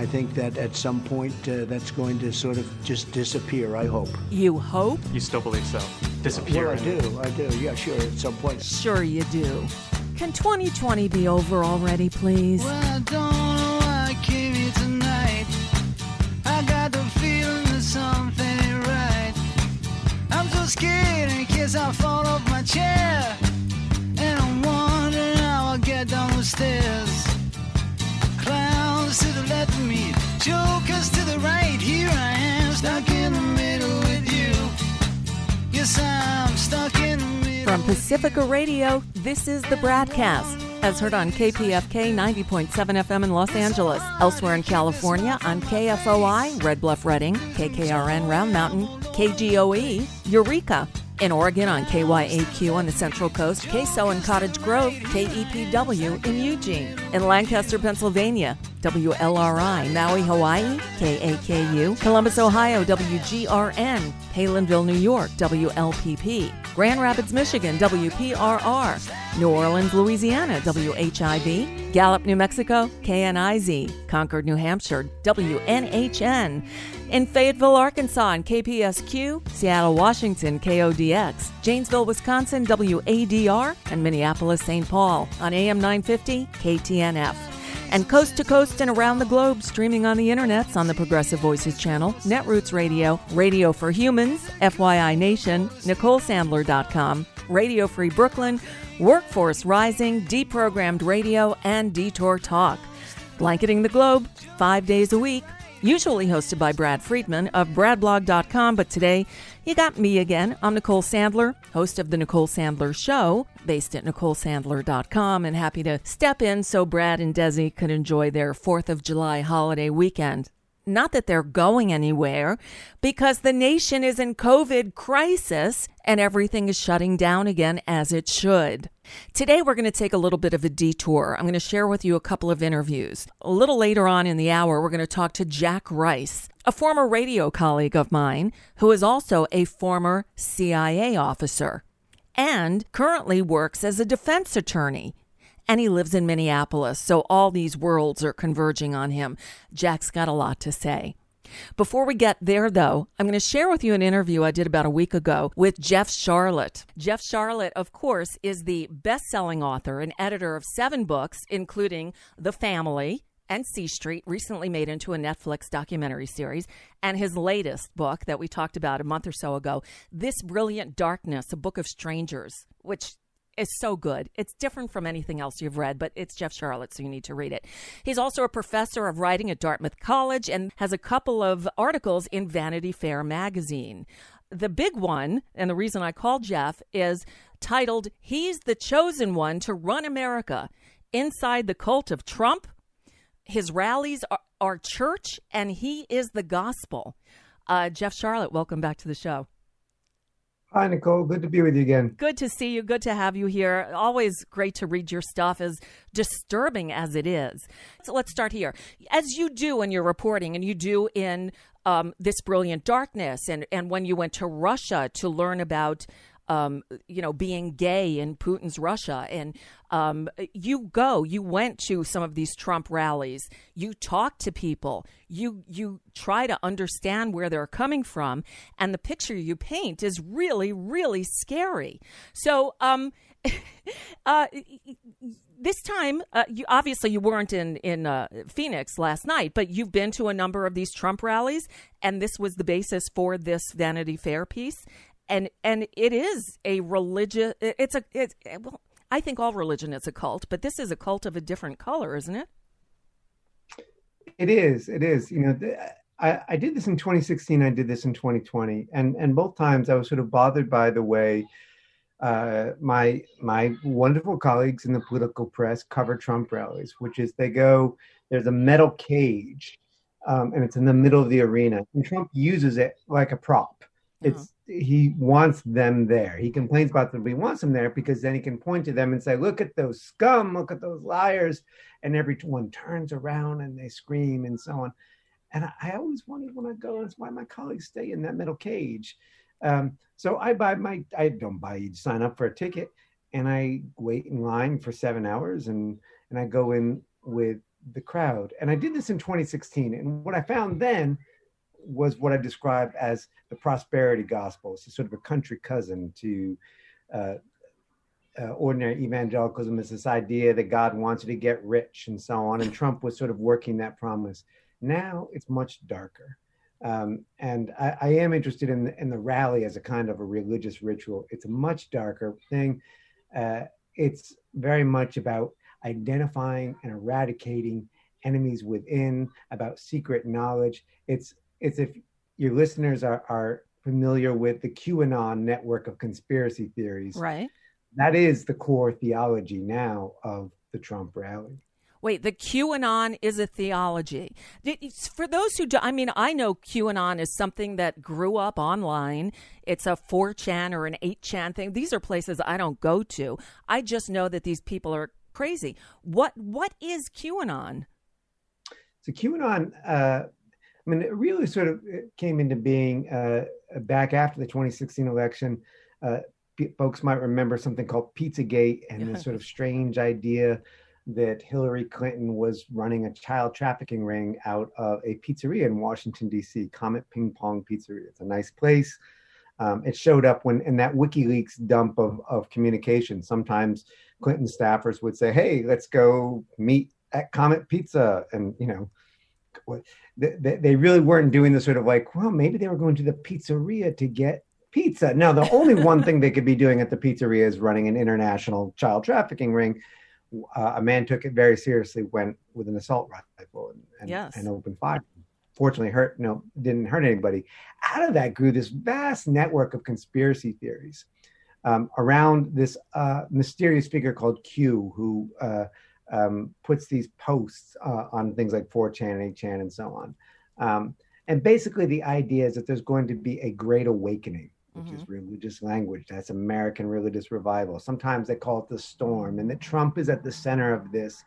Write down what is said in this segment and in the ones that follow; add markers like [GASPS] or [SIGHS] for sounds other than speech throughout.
I think that at some point uh, that's going to sort of just disappear, I hope. You hope? You still believe so? Disappear? Well, I do, I do, yeah, sure, at some point. Sure, you do. Can 2020 be over already, please? Well, I don't know why I came here tonight. I got the feeling that something ain't right. I'm so scared in case I fall off my chair. And I'm wondering how I'll get down the stairs. Jokers to the right. Here I am, stuck in the middle with you. Yes, I'm stuck in the middle. From Pacifica Radio, this is the BradCast, as heard on KPFK 90.7 FM in Los Angeles, elsewhere in California on KFOI, Red Bluff Redding, KKRN Round Mountain, KGOE, Eureka. In Oregon on KYAQ on the Central Coast, KSO in Cottage Grove, KEPW in Eugene. In Lancaster, Pennsylvania, WLRI, Maui, Hawaii, KAKU, Columbus, Ohio, WGRN, Palenville, New York, WLPP, Grand Rapids, Michigan, WPRR, New Orleans, Louisiana, WHIV, Gallup, New Mexico, KNIZ, Concord, New Hampshire, WNHN, in Fayetteville, Arkansas, and KPSQ, Seattle, Washington, KODX, Janesville, Wisconsin, WADR, and Minneapolis, St. Paul, on AM 950, KTNF and coast to coast and around the globe, streaming on the internets on the Progressive Voices channel, Netroots Radio, Radio for Humans, FYI Nation, NicoleSandler.com, Radio Free Brooklyn, Workforce Rising, Deprogrammed Radio, and Detour Talk. Blanketing the globe five days a week, usually hosted by Brad Friedman of BradBlog.com, but today you got me again. I'm Nicole Sandler, host of The Nicole Sandler Show, based at NicoleSandler.com, and happy to step in so Brad and Desi could enjoy their 4th of July holiday weekend. Not that they're going anywhere, because the nation is in COVID crisis and everything is shutting down again as it should. Today, we're going to take a little bit of a detour. I'm going to share with you a couple of interviews. A little later on in the hour, we're going to talk to Jack Rice, a former radio colleague of mine who is also a former CIA officer and currently works as a defense attorney. And he lives in Minneapolis, so all these worlds are converging on him. Jack's got a lot to say. Before we get there, though, I'm going to share with you an interview I did about a week ago with Jeff Sharlet. Jeff Sharlet, of course, is the best selling author and editor of seven books, including The Family, and C Street, recently made into a Netflix documentary series, and his latest book that we talked about a month or so ago, This Brilliant Darkness, a book of strangers, which is so good. It's different from anything else you've read, but it's Jeff Sharlet, so you need to read it. He's also a professor of writing at Dartmouth College and has a couple of articles in Vanity Fair magazine. The big one, and the reason I called Jeff, is titled He's the Chosen One to Run America Inside the Cult of Trump his rallies are, are church, and he is the gospel. Uh, Jeff Sharlet, welcome back to the show. Hi, Nicole. Good to be with you again. Good to see you. Good to have you here. Always great to read your stuff, as disturbing as it is. So let's start here. As you do in your reporting, and you do in um, this brilliant darkness, and and when you went to Russia to learn about um, you know, being gay in Putin's Russia. And um, you go, you went to some of these Trump rallies, you talk to people, you you try to understand where they're coming from, and the picture you paint is really, really scary. So, um, [LAUGHS] uh, this time, uh, you, obviously, you weren't in in uh, Phoenix last night, but you've been to a number of these Trump rallies, and this was the basis for this Vanity Fair piece and and it is a religious. It's a it's well. I think all religion is a cult, but this is a cult of a different color, isn't it? It is. It is. You know, I, I did this in 2016. I did this in 2020, and and both times I was sort of bothered by the way uh, my my wonderful colleagues in the political press cover Trump rallies, which is they go there's a metal cage, um, and it's in the middle of the arena, and Trump uses it like a prop. It's he wants them there. He complains about them, but he wants them there because then he can point to them and say, "Look at those scum! Look at those liars!" And everyone turns around and they scream and so on. And I, I always wondered when I go, that's why my colleagues stay in that middle cage. Um, so I buy my, I don't buy you sign up for a ticket, and I wait in line for seven hours, and and I go in with the crowd. And I did this in 2016. And what I found then was what I described as the prosperity gospel. It's sort of a country cousin to uh, uh, ordinary evangelicalism. It's this idea that God wants you to get rich and so on. And Trump was sort of working that promise. Now it's much darker. Um, and I, I, am interested in the, in the rally as a kind of a religious ritual. It's a much darker thing. Uh, it's very much about identifying and eradicating enemies within, about secret knowledge. It's it's if your listeners are are familiar with the QAnon network of conspiracy theories. Right. That is the core theology now of the Trump rally. Wait, the QAnon is a theology. For those who do, I mean, I know QAnon is something that grew up online. It's a 4chan or an 8chan thing. These are places I don't go to. I just know that these people are crazy. What What is QAnon? So QAnon, uh, I mean, it really sort of came into being uh, back after the 2016 election. Uh, folks might remember something called Pizzagate and this sort of strange idea that Hillary Clinton was running a child trafficking ring out of a pizzeria in Washington, D.C., Comet Ping Pong Pizzeria. It's a nice place. Um, it showed up when in that WikiLeaks dump of, of communication. Sometimes Clinton staffers would say, "Hey, let's go meet at Comet Pizza," and you know, they, they really weren't doing the sort of like, well, maybe they were going to the pizzeria to get pizza. Now, the only [LAUGHS] one thing they could be doing at the pizzeria is running an international child trafficking ring uh, a man took it very seriously, went with an assault rifle and, and, yes. and opened fire. Fortunately, hurt no didn't hurt anybody. Out of that grew this vast network of conspiracy theories um, around this uh, mysterious figure called Q, who uh, um, puts these posts uh, on things like 4chan, and 8chan, and so on. Um, and basically, the idea is that there's going to be a great awakening which mm-hmm. is religious language. That's American religious revival. Sometimes they call it the storm, and that Trump is at the center of this.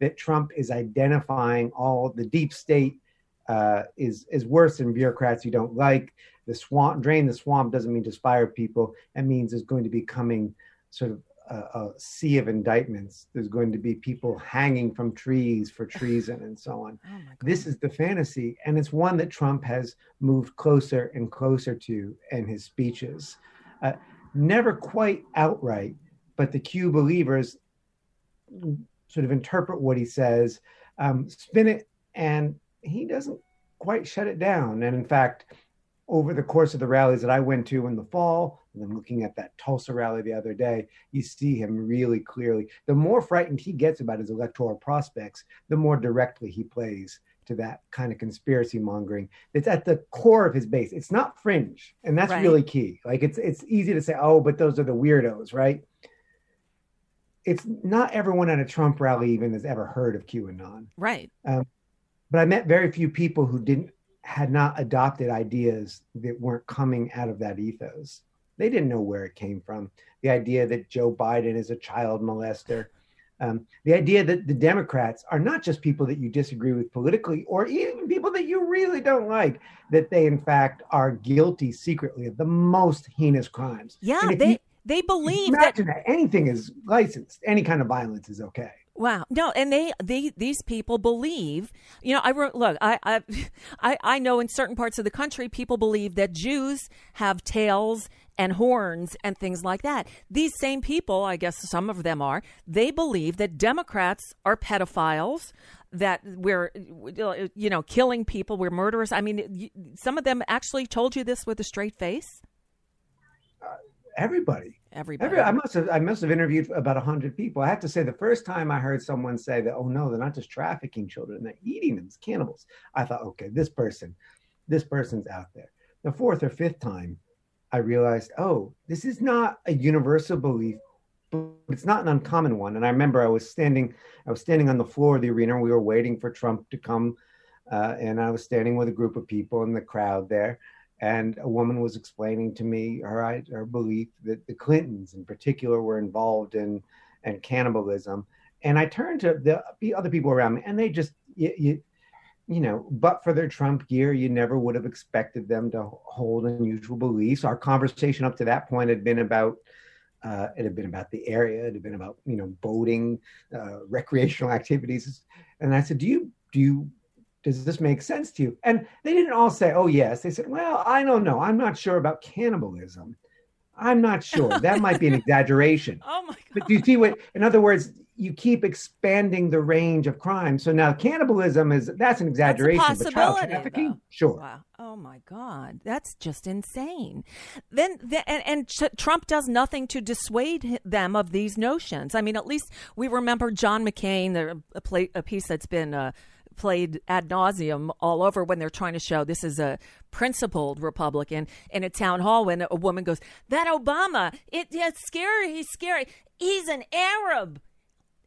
That Trump is identifying all the deep state uh, is is worse than bureaucrats you don't like. The swamp drain the swamp doesn't mean to fire people. It means there's going to be coming sort of a, a, sea of indictments. There's going to be people hanging from trees for treason and so on. [SIGHS] Oh this is the fantasy, and it's one that Trump has moved closer and closer to in his speeches. Uh, never quite outright, but the Q believers sort of interpret what he says, um, spin it, and he doesn't quite shut it down. And in fact, over the course of the rallies that I went to in the fall, and then looking at that Tulsa rally the other day, you see him really clearly. The more frightened he gets about his electoral prospects, the more directly he plays to that kind of conspiracy mongering It's at the core of his base. It's not fringe, and that's right. really key. Like it's it's easy to say, oh, but those are the weirdos, right? It's not everyone at a Trump rally even has ever heard of QAnon, right? Um, but I met very few people who didn't had not adopted ideas that weren't coming out of that ethos. They didn't know where it came from. The idea that Joe Biden is a child molester. Um, the idea that the Democrats are not just people that you disagree with politically, or even people that you really don't like, that they in fact are guilty secretly of the most heinous crimes. Yeah, they you, they believe imagine that, that anything is licensed, any kind of violence is okay. Wow. No, and they, they these people believe, you know, I wrote look, I, [LAUGHS] I I know in certain parts of the country people believe that Jews have tails and horns and things like that. These same people, I guess some of them are, they believe that Democrats are pedophiles, that we're you know, killing people, we're murderers. I mean, some of them actually told you this with a straight face. Uh, everybody everybody. Every, I must have I must have interviewed about hundred people. I have to say, the first time I heard someone say that, oh no, they're not just trafficking children; they're eating them, as cannibals. I thought, okay, this person, this person's out there. The fourth or fifth time, I realized, oh, this is not a universal belief, but it's not an uncommon one. And I remember I was standing, I was standing on the floor of the arena. We were waiting for Trump to come, uh, and I was standing with a group of people in the crowd there and a woman was explaining to me her her belief that the Clintons, in particular, were involved in and cannibalism. And I turned to the other people around me, and they just you, you, you know, but for their Trump gear, you never would have expected them to hold unusual beliefs. Our conversation up to that point had been about Uh, it had been about the area. It had been about you know boating, uh, recreational activities. And I said, "Do you do you does this make sense to you?" And they didn't all say, "Oh yes." They said, "Well, I don't know. I'm not sure about cannibalism. I'm not sure. That might be an [LAUGHS] exaggeration." Oh my god! But do you see what? In other words, you keep expanding the range of crime. So now cannibalism is that's an exaggeration. That's but child trafficking, though. sure. Wow. Oh my God, that's just insane. Then, th- and, and Ch- Trump does nothing to dissuade them of these notions. I mean, at least we remember John McCain, the, a, play, a piece that's been. Uh, played ad nauseum all over when they're trying to show this is a principled Republican in a town hall when a woman goes, "That Obama, it, it's scary. He's scary. He's an Arab,"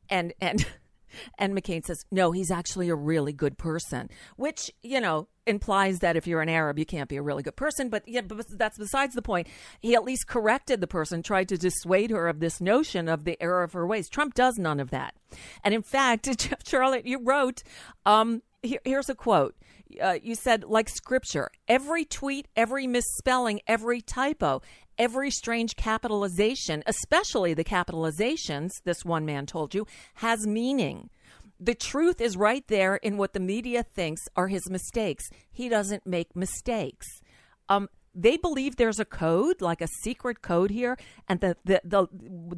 and and [LAUGHS] and McCain says, "No, he's actually a really good person," which you know implies that if you're an Arab, you can't be a really good person. But yeah, but that's besides the point. He at least corrected the person, tried to dissuade her of this notion of the error of her ways. Trump does none of that, and in fact, [LAUGHS] Sharlet, you wrote, um, here, here's a quote. Uh, you said, like scripture, every tweet, every misspelling, every typo, every strange capitalization, especially the capitalizations, this one man told you, has meaning. The truth is right there in what the media thinks are his mistakes. He doesn't make mistakes. Um, they believe there's a code, like a secret code here, and the, the, the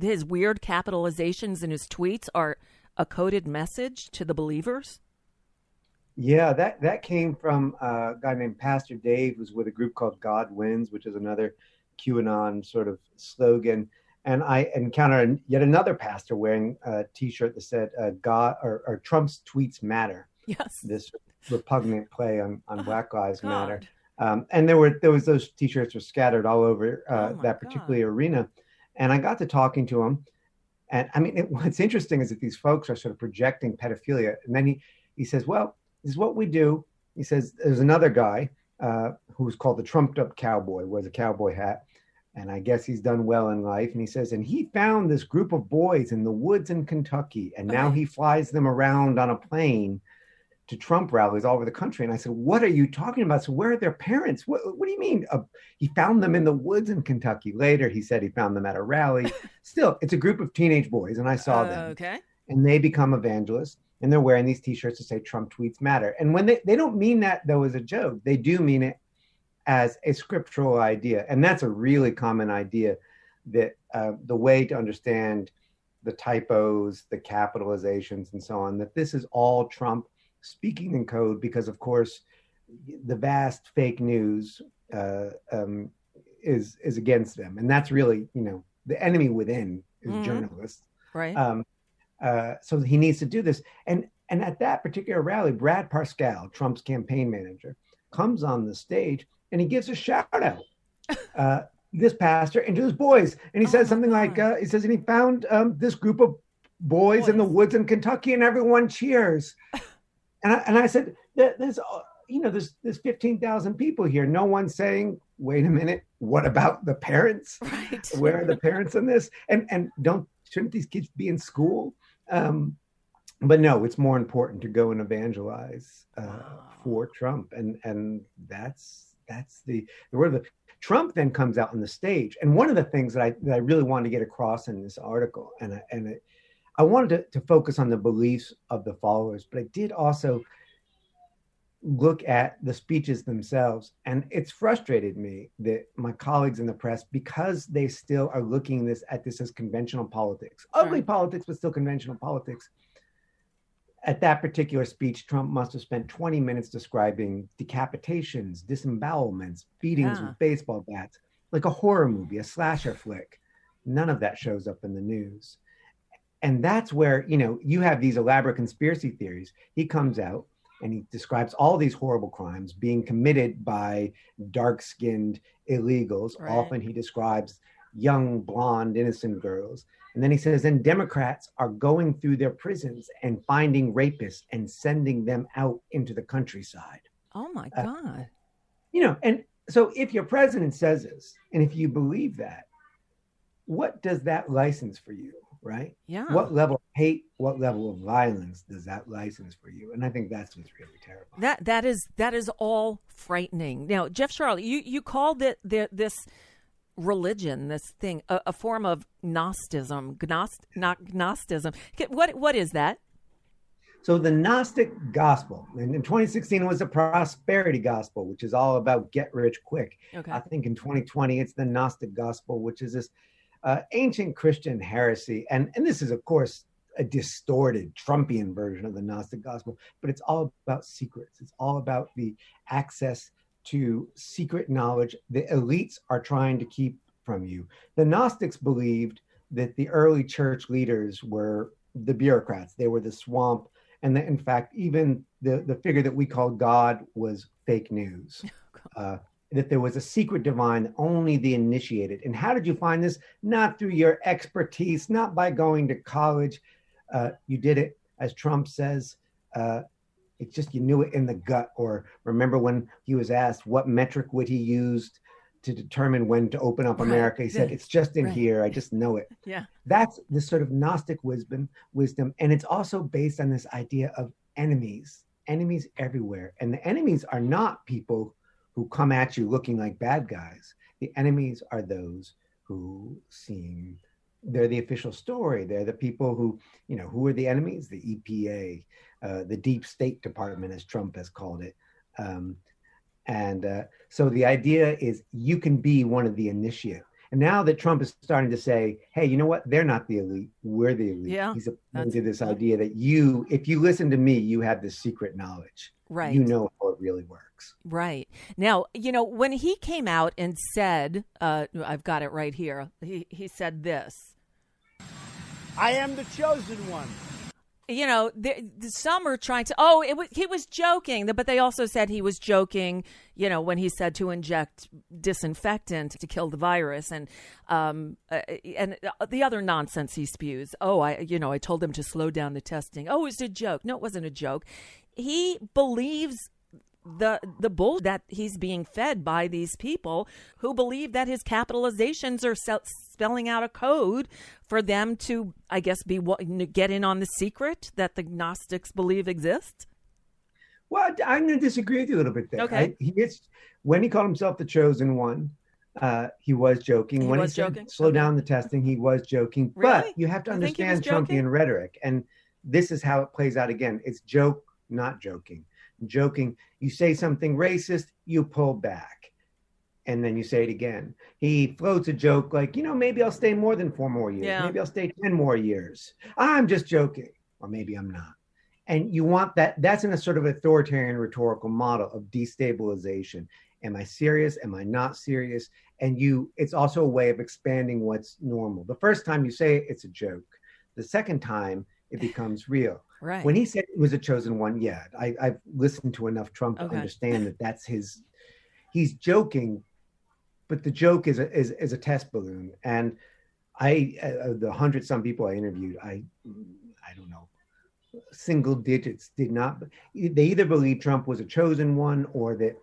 his weird capitalizations in his tweets are a coded message to the believers. Yeah, that that came from a guy named Pastor Dave, who's with a group called God Wins, which is another QAnon sort of slogan. And I encountered yet another pastor wearing a T-shirt that said uh, "God" or, or, "Trump's tweets matter." Yes, this repugnant play on, on Black Lives God. Matter. Um, and there were there was those T-shirts were scattered all over uh, Oh, that particular arena. And I got to talking to him, and I mean, it, [LAUGHS] what's interesting is that these folks are sort of projecting pedophilia. And then he he says, "Well, this is what we do." He says, "There's another guy uh, who's called the trumped up cowboy, wears a cowboy hat." And I guess he's done well in life. And he says, and he found this group of boys in the woods in Kentucky, and now he flies them around on a plane to Trump rallies all over the country. And I said, what are you talking about? So where are their parents? What, what do you mean? Uh, he found them in the woods in Kentucky. Later, he said he found them at a rally. [LAUGHS] Still, it's a group of teenage boys, and I saw them. Okay. And they become evangelists, and they're wearing these T-shirts that say "Trump tweets matter." And when they they don't mean that though as a joke, they do mean it as a scriptural idea. And that's a really common idea that uh, the way to understand the typos, the capitalizations, and so on, that this is all Trump speaking in code because, of course, the vast fake news uh, um, is is against them, and that's really you know the enemy within is Mhm. journalists. Right. Um, uh, so he needs to do this, and and at that particular rally, Brad Parscale, Trump's campaign manager, comes on the stage and he gives a shout out. Uh, this pastor and to his boys, and he Oh says something like, uh, "He says, and he found um, this group of boys, in the woods in Kentucky, and everyone cheers." [LAUGHS] and I, and I said, "There's, uh, you know, there's there's fifteen thousand people here. No one's saying, wait a minute, what about the parents? [LAUGHS] right. Where are the parents in this? And and don't shouldn't these kids be in school?" Um, but no, it's more important to go and evangelize uh, Wow. for Trump, and and that's that's the the word of the Trump then comes out on the stage, and one of the things that I that I really wanted to get across in this article, and I, and it, I wanted to, to focus on the beliefs of the followers, but I did also look at the speeches themselves, and it's frustrated me that my colleagues in the press, because they still are looking this at this as conventional politics, ugly Right. politics, but still conventional politics at that particular speech, Trump must have spent 20 minutes describing decapitations, disembowelments, beatings Yeah. with baseball bats, like a horror movie, a slasher flick. None of that shows up in the news. And that's where, you know, you have these elaborate conspiracy theories. He comes out and he describes all these horrible crimes being committed by dark skinned illegals. Right. Often he describes young, blonde, innocent girls. And then he says, and Democrats are going through their prisons and finding rapists and sending them out into the countryside. Oh my Uh, God. You know, and so if your president says this, and if you believe that, what does that license for you, right? Yeah. What level of hate, what level of violence does that license for you? And I think that's what's really terrible. That that is that is all frightening. Now, Jeff Sharlet, you you called it the, this religion, this thing, a, a form of Gnosticism, Gnost, not Gnosticism. What what is that? So the Gnostic gospel, and in 2016 it was a prosperity gospel, which is all about get rich quick. Okay. I think in 2020 it's the Gnostic gospel, which is this uh, ancient Christian heresy, and and this is of course a distorted Trumpian version of the Gnostic gospel, but it's all about secrets. It's all about the access to secret knowledge the elites are trying to keep from you. The Gnostics believed that the early church leaders were the bureaucrats, they were the swamp, and that in fact, even the, the figure that we call God was fake news. [LAUGHS] Uh, that there was a secret divine that only the initiated. And how did you find this? Not through your expertise, not by going to college. Uh, you did it, as Trump says, uh, it's just you knew it in the gut. Or remember when he was asked what metric would he use to determine when to open up Right. America? He said, "It's just in Right. here. I just know it." [LAUGHS] Yeah. That's this sort of Gnostic wisdom, wisdom, and it's also based on this idea of enemies, enemies everywhere, and the enemies are not people who come at you looking like bad guys. The enemies are those who seem they're the official story. They're the people who, you know, who are the enemies? The EPA, uh, the Deep State Department, as Trump has called it. Um, and uh, so the idea is you can be one of the initiate. And now that Trump is starting to say, hey, you know what? They're not the elite. We're the elite. Yeah, He's that's- appealing to this idea that you, if you listen to me, you have this secret knowledge. Right. You know how it really works. Right. Now, you know, when he came out and said, uh, I've got it right here, he, he said this. I am the chosen one. You know, some are trying to. Oh, it was, he was joking, but they also said he was joking. You know, when he said to inject disinfectant to kill the virus, and um, uh, and the other nonsense he spews. Oh, I, you know, I told him to slow down the testing. Oh, it was a joke. No, it wasn't a joke. He believes the the bull that he's being fed by these people who believe that his capitalizations are se- spelling out a code for them to, I guess, be what get in on the secret that the Gnostics believe exists. Well, I'm going to disagree with you a little bit there. Okay. I, he is when he called himself the chosen one. Uh, he was joking. He when was he said, joking? slow Okay. down the testing, he was joking. Really? But you have to You think he was understand? Trumpian rhetoric, and this is how it plays out again. It's joke, not joking. Joking. You say something racist, you pull back, and then you say it again. He floats a joke like, you know, maybe I'll stay more than four more years. Yeah. Maybe I'll stay ten more years. I'm just joking, or maybe I'm not and you want that that's in a sort of authoritarian rhetorical model of destabilization am i serious am i not serious and you it's also a way of expanding what's normal the first time you say it, it's a joke the second time it becomes real Right. when he said it was a chosen one yeah I, i've listened to enough trump Okay. to understand that [LAUGHS] that's his he's joking but the joke is a is, is a test balloon and i uh, the hundred some people i interviewed i i don't know single digits did not they either believed trump was a chosen one or that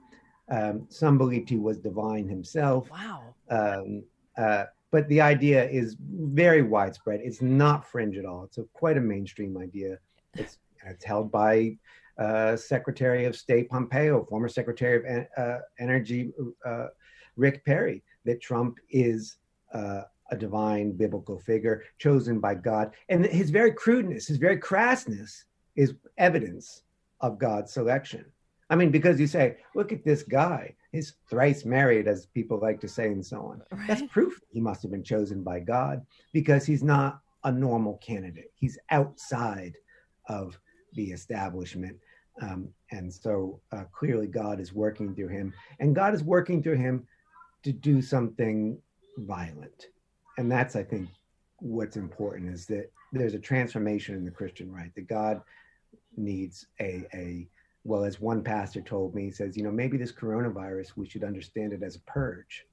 um, some believed he was divine himself wow. um, uh, but the idea is very widespread it's not fringe at all it's a quite a mainstream idea it's, it's held by uh, secretary of state pompeo former secretary of En- uh, energy uh, rick perry that trump is uh, a divine biblical figure chosen by God. And his very crudeness, his very crassness is evidence of God's selection. I mean, because you say, look at this guy, he's thrice married, as people like to say, and so on. That's proof he must have been chosen by God because he's not a normal candidate. He's outside of the establishment. Um, and so uh, clearly, God is working through him, and God is working through him to do something violent and that's i think what's important is that there's a transformation in the christian right that god needs a a well as one pastor told me he says you know maybe this coronavirus we should understand it as a purge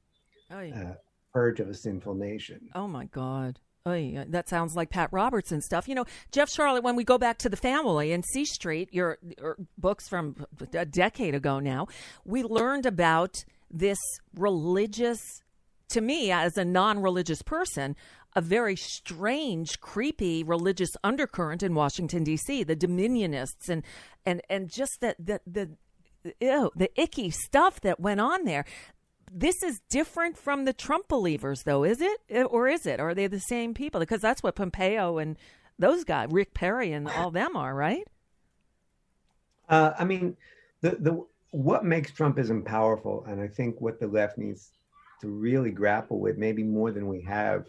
Oh, yeah. uh, purge of a sinful nation Oh my God. Oh, uh, yeah. That sounds like Pat Robertson stuff. You know, Jeff Sharlet, when we go back to the family and C Street, your, your books from a decade ago now, we learned about this religious, to me, as a non religious person, a very strange, creepy religious undercurrent in Washington, D.C., the Dominionists, and, and, and just the, the, the, ew, the icky stuff that went on there this is different from the Trump believers, though, is it? Eh, or is it? Are they the same people? Because that's what Pompeo and those guys, Rick Perry and all them are, right? Uh, I mean, the the what makes Trumpism powerful, and I think what the left needs to really grapple with, maybe more than we have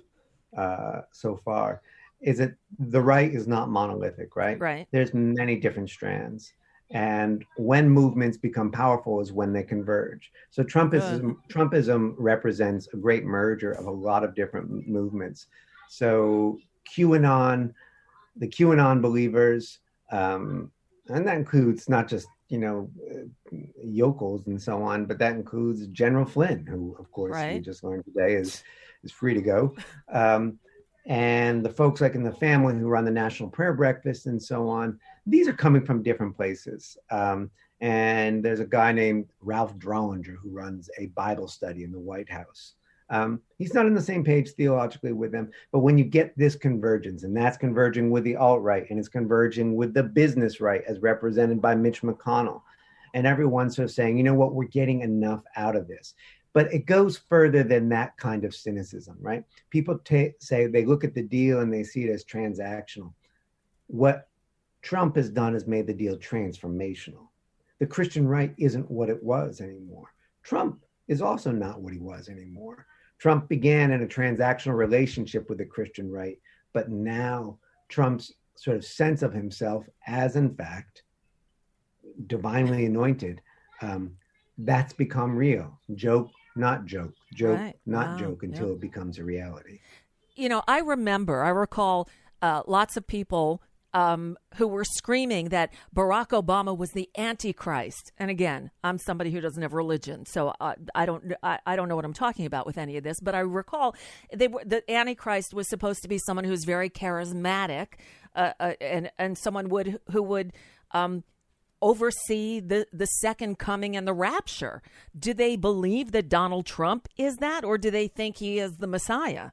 uh, so far, is that the right is not monolithic, right? Right. There's many different strands. And when movements become powerful is when they converge. So Trumpism, Trumpism represents a great merger of a lot of different movements. So QAnon, the QAnon believers, um, and that includes not just you know uh, yokels and so on, but that includes General Flynn, who of course Right. we just learned today is [LAUGHS] is free to go. Um, and the folks like in the family who run the National Prayer Breakfast and so on, these are coming from different places. Um, and there's a guy named Ralph Drollinger who runs a Bible study in the White House. Um, he's not on the same page theologically with them, but when you get this convergence, and that's converging with the alt right, and it's converging with the business right as represented by Mitch McConnell, and everyone's sort of saying, you know what, we're getting enough out of this. But it goes further than that kind of cynicism, right? People ta say they look at the deal and they see it as transactional. What Trump has done is made the deal transformational. The Christian right isn't what it was anymore. Trump is also not what he was anymore. Trump began in a transactional relationship with the Christian right, but now Trump's sort of sense of himself as, in fact, divinely anointed, um, that's become real. Joke, not joke. Joke, Right. not Wow. joke until Yeah. it becomes a reality. you know, I remember, I recall uh, lots of people um, who were screaming that Barack Obama was the Antichrist. And again, I'm somebody who doesn't have religion, so uh, I don't, I, I don't know what I'm talking about with any of this. But I recall they were the Antichrist was supposed to be someone who's very charismatic, uh, uh, and and someone would who would. Um, oversee the the second coming and the rapture do they believe that donald trump is that or do they think he is the messiah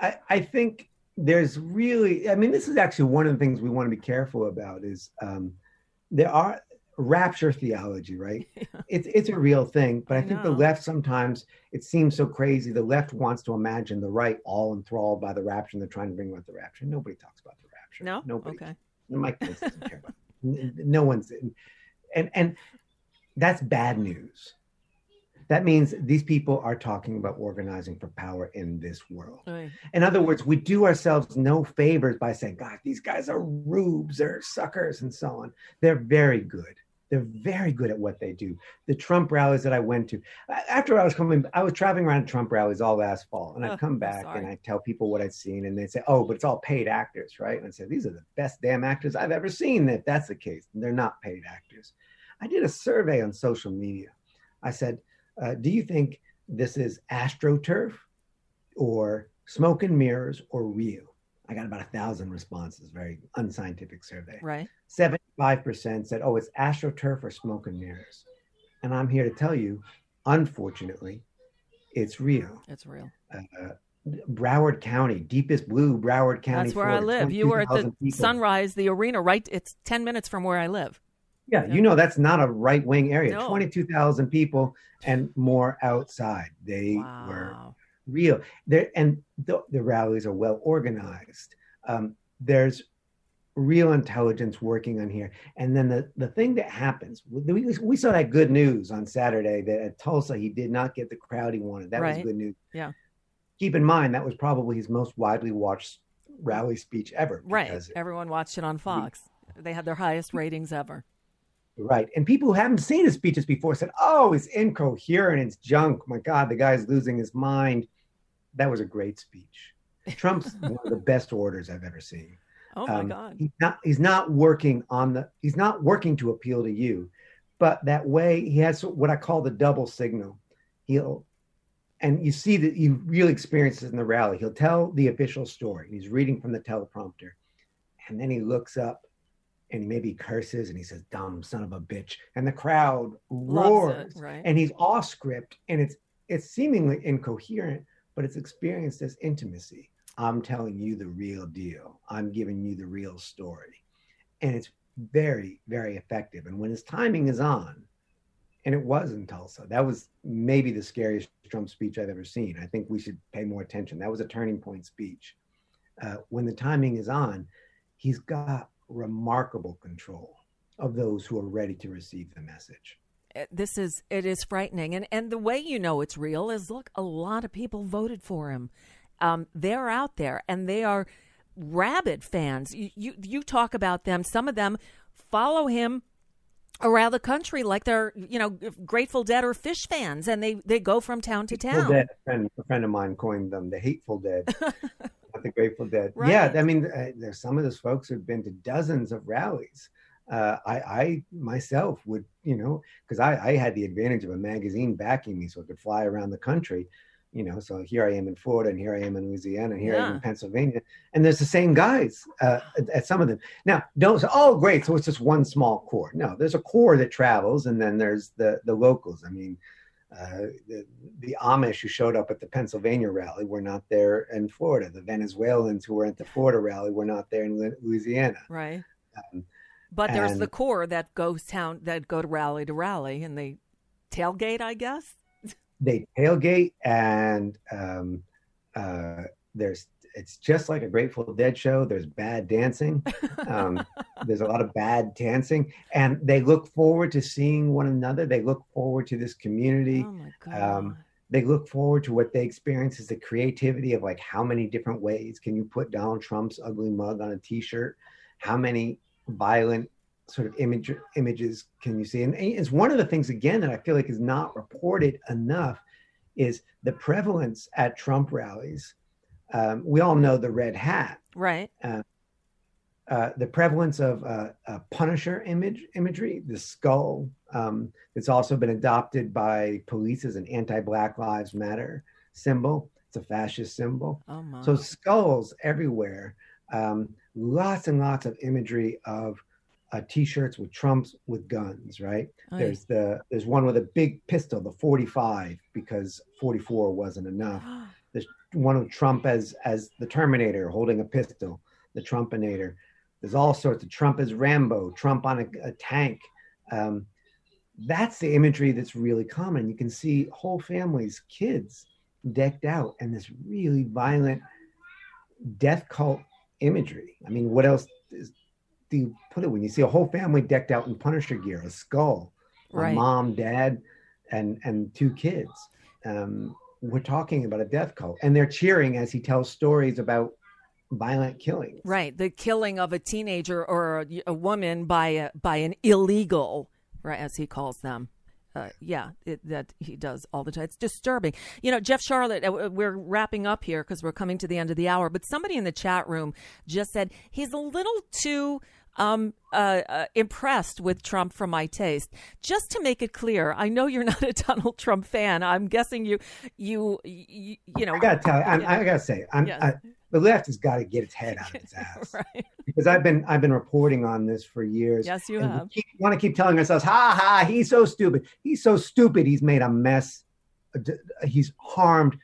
I, I think there's really, I mean, this is actually one of the things we want to be careful about is um, there are rapture theology, right? [LAUGHS] It's it's a real thing, but I, I think the left sometimes it seems so crazy. The left wants to imagine the right all enthralled by the rapture, and they're trying to bring about the rapture. Nobody talks about the rapture. No? nobody. Okay. Mike Pence doesn't care about. It. No one's, and and that's bad news. That means these people are talking about organizing for power in this world. Right. In other words, we do ourselves no favors by saying, God, these guys are rubes, they're suckers, and so on. They're very good. They're very good at what they do. The Trump rallies that I went to, after I was coming, I was traveling around Trump rallies all last fall, and I'd come back and I'd tell people what I'd seen, and they'd say, Oh, but it's all paid actors, right? And I'd say, These are the best damn actors I've ever seen. If that's the case, they're not paid actors. I did a survey on social media. I said, uh, Do you think this is astroturf or smoke and mirrors or real? I got about a thousand responses, very unscientific survey. Right. 75% said, oh, it's astroturf or smoke and mirrors. And I'm here to tell you, unfortunately, it's real. It's real. Uh, Broward County, deepest blue, Broward County. That's where I live. You were at the people. Sunrise, the arena, right? It's 10 minutes from where I live. Yeah, you know that's not a right wing area. No. 22,000 people and more outside. They were real. There and the, the rallies are well organized. Um, there's real intelligence working on here. And then the, the thing that happens, we, we saw that good news on Saturday that at Tulsa he did not get the crowd he wanted. That was good news. Yeah. Keep in mind that was probably his most widely watched rally speech ever. Right. Everyone watched it on Fox. They had their highest ratings ever. Right. And people who haven't seen his speeches before said, oh, it's incoherent, it's junk. My God, the guy's losing his mind. That was a great speech. Trump's [LAUGHS] one of the best orders I've ever seen. Oh my Um, God. He's not he's not working on the he's not working to appeal to you, but that way he has what I call the double signal. He'll and you see that you really experience this in the rally. He'll tell the official story. He's reading from the teleprompter, and then he looks up and he maybe curses and he says, "Dumb son of a bitch," and the crowd roars it, right? and he's off script and it's it's seemingly incoherent but it's experienced as intimacy i'm telling you the real deal i'm giving you the real story and it's very very effective and when his timing is on and it was in Tulsa. That was maybe the scariest Trump speech I've ever seen. I think we should pay more attention. That was a turning point speech. Uh, when the timing is on, he's got remarkable control of those who are ready to receive the message. Uh, this is it is frightening, and and the way you know it's real is look, a lot of people voted for him. Um, they're out there, and they are rabid fans. You, you you talk about them. Some of them follow him around the country like they're you know Grateful Dead or Phish fans, and they they go from town to town. Dead, a, friend, a friend of mine coined them the Hateful Dead, [LAUGHS] not the Grateful Dead. Right. Yeah, I mean, uh, there's some of those folks who've been to dozens of rallies. Uh, I, I myself would, you know, because I, I had the advantage of a magazine backing me, so I could fly around the country you know so here i am in florida and here i am in louisiana and here yeah. i am in pennsylvania and there's the same guys uh, at, at, some of them. Now don't say oh great so it's just one small core. No there's a core that travels and then there's the the locals. I mean uh, the, the amish who showed up at the pennsylvania rally were not there in florida. The venezuelans who were at the florida rally were not there in louisiana. Right. Um, but there's and, the core that goes town that go to rally to rally and they tailgate i guess they tailgate and um, uh, there's it's just like a Grateful Dead show. There's bad dancing. Um, [LAUGHS] there's a lot of bad dancing, and they look forward to seeing one another. They look forward to this community. Oh um, they look forward to what they experience is the creativity of like how many different ways can you put Donald Trump's ugly mug on a T-shirt? How many violent sort of image images can you see? And it's one of the things again that I feel like is not reported enough is the prevalence at Trump rallies. Um, we all know the red hat, right? Uh, uh, the prevalence of uh, Punisher image imagery, the skull. Um, it's also been adopted by police as an anti-Black Lives Matter symbol. It's a fascist symbol. Oh so skulls everywhere. Um, lots and lots of imagery of uh, t-shirts with Trumps with guns, right? Oh, there's yeah. the there's one with a big pistol, the 45, because 44 wasn't enough. [GASPS] there's one with Trump as as the Terminator holding a pistol, the Trumpinator. There's all sorts of Trump as Rambo, Trump on a, a tank. Um, that's the imagery that's really common. You can see whole families, kids decked out, and this really violent death cult imagery. I mean, what else is do you put it when you see a whole family decked out in Punisher gear, a skull, right. a mom, dad, and and two kids? Um, we're talking about a death cult, and they're cheering as he tells stories about violent killings. Right, the killing of a teenager or a, a woman by a, by an illegal, right, as he calls them. Uh, yeah, it, that he does all the time. It's disturbing. You know, Jeff Sharlet, uh, we're wrapping up here because we're coming to the end of the hour, but somebody in the chat room just said he's a little too um, uh, uh, impressed with Trump for my taste. Just to make it clear, I know you're [LAUGHS] not a Donald Trump fan. I'm guessing you, you, you, you know. I gotta tell you, yeah. I gotta say, I'm, yes. I, the left has got to get its head out of its [LAUGHS] ass, right. because I've been I've been reporting on this for years. Yes, you have. We want to keep telling ourselves, ha ha, he's so stupid. He's so stupid. He's made a mess. He's harmed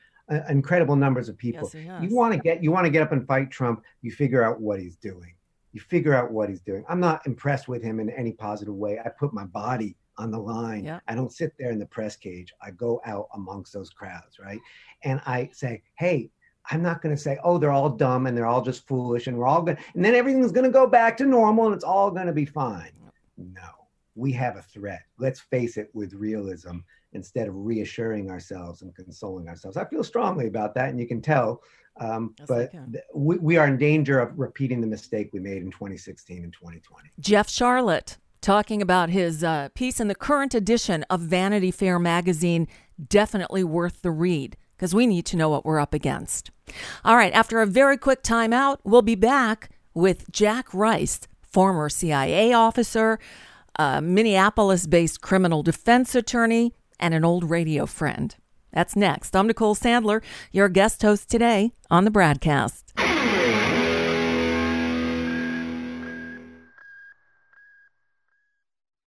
incredible numbers of people. Yes, you want to get you want to get up and fight Trump. You figure out what he's doing you figure out what he's doing. I'm not impressed with him in any positive way. I put my body on the line. I don't sit there in the press cage. I go out amongst those crowds, right? And I say, hey, I'm not going to say, oh, they're all dumb and they're all just foolish and we're all good. and then everything's going to go back to normal and it's all going to be fine. No, we have a threat. Let's face it with realism instead of reassuring ourselves and consoling ourselves. I feel strongly about that, and you can tell um, but th- we, we are in danger of repeating the mistake we made in 2016 and 2020. Jeff Sharlet talking about his uh, piece in the current edition of Vanity Fair magazine. Definitely worth the read because we need to know what we're up against. All right, after a very quick timeout, we'll be back with Jack Rice, former CIA officer, Minneapolis based criminal defense attorney, and an old radio friend. That's next. I'm Nicole Sandler, your guest host today on the BradCast.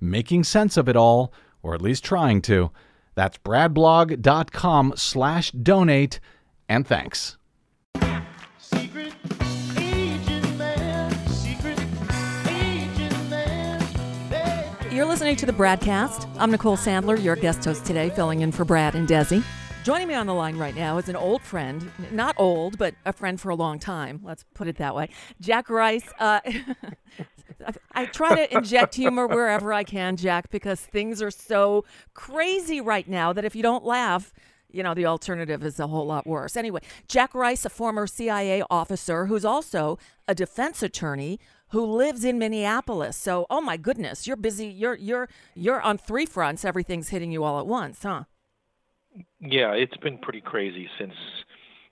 making sense of it all, or at least trying to. That's bradblog.com slash donate, and thanks. Secret agent man, secret agent man, baby. You're listening to the Bradcast. I'm Nicole Sandler, your guest host today, filling in for Brad and Desi. Joining me on the line right now is an old friend, not old, but a friend for a long time. Let's put it that way. Jack Rice. Uh, [LAUGHS] I- try to inject humor wherever I can, Jack, because things are so crazy right now that if you don't laugh, you know, the alternative is a whole lot worse. Anyway, Jack Rice, a former CIA officer who's also a defense attorney who lives in Minneapolis. So, oh my goodness, you're busy. You're you're you're on three fronts. Everything's hitting you all at once, huh? Yeah, it's been pretty crazy since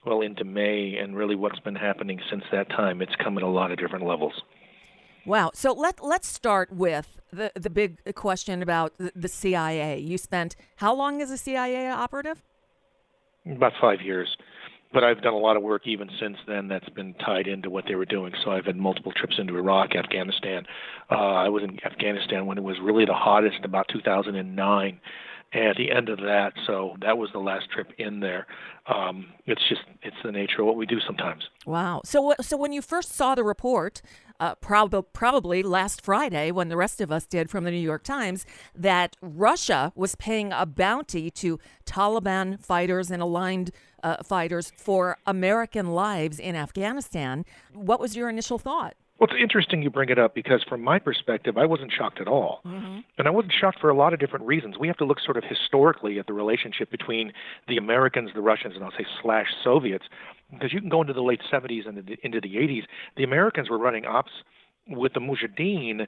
well into May, and really what's been happening since that time. It's come at a lot of different levels. Wow. So let let's start with the the big question about the, the CIA. You spent how long as a CIA operative? About five years, but I've done a lot of work even since then that's been tied into what they were doing. So I've had multiple trips into Iraq, Afghanistan. Uh, I was in Afghanistan when it was really the hottest, about 2009. At the end of that, so that was the last trip in there. Um, it's just it's the nature of what we do sometimes. Wow. So so when you first saw the report, uh, prob- probably last Friday, when the rest of us did from the New York Times, that Russia was paying a bounty to Taliban fighters and aligned uh, fighters for American lives in Afghanistan, what was your initial thought? Well, it's interesting you bring it up because, from my perspective, I wasn't shocked at all. And I wasn't shocked for a lot of different reasons. We have to look sort of historically at the relationship between the Americans, the Russians, and I'll say slash Soviets, because you can go into the late 70s and into the 80s. The Americans were running ops with the Mujahideen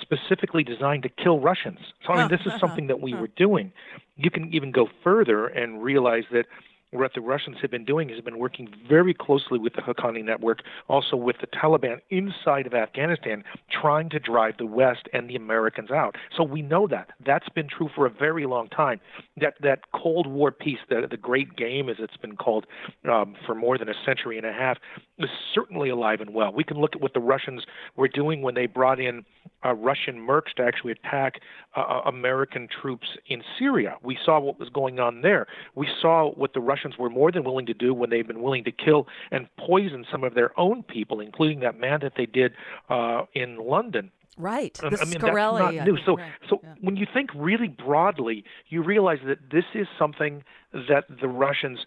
specifically designed to kill Russians. So, I mean, this is [LAUGHS] something that we were doing. You can even go further and realize that what the Russians have been doing has been working very closely with the Haqqani network, also with the Taliban inside of Afghanistan, trying to drive the West and the Americans out. So we know that. That's been true for a very long time. That that Cold War peace, the, the Great Game, as it's been called, um, for more than a century and a half, is certainly alive and well. We can look at what the Russians were doing when they brought in uh, Russian mercs to actually attack uh, American troops in Syria. We saw what was going on there. We saw what the Russians were more than willing to do when they've been willing to kill and poison some of their own people, including that man that they did uh, in London. Right. I The mean, Scarelli. that's not new. So, right, so yeah. when you think really broadly, you realize that this is something that the Russians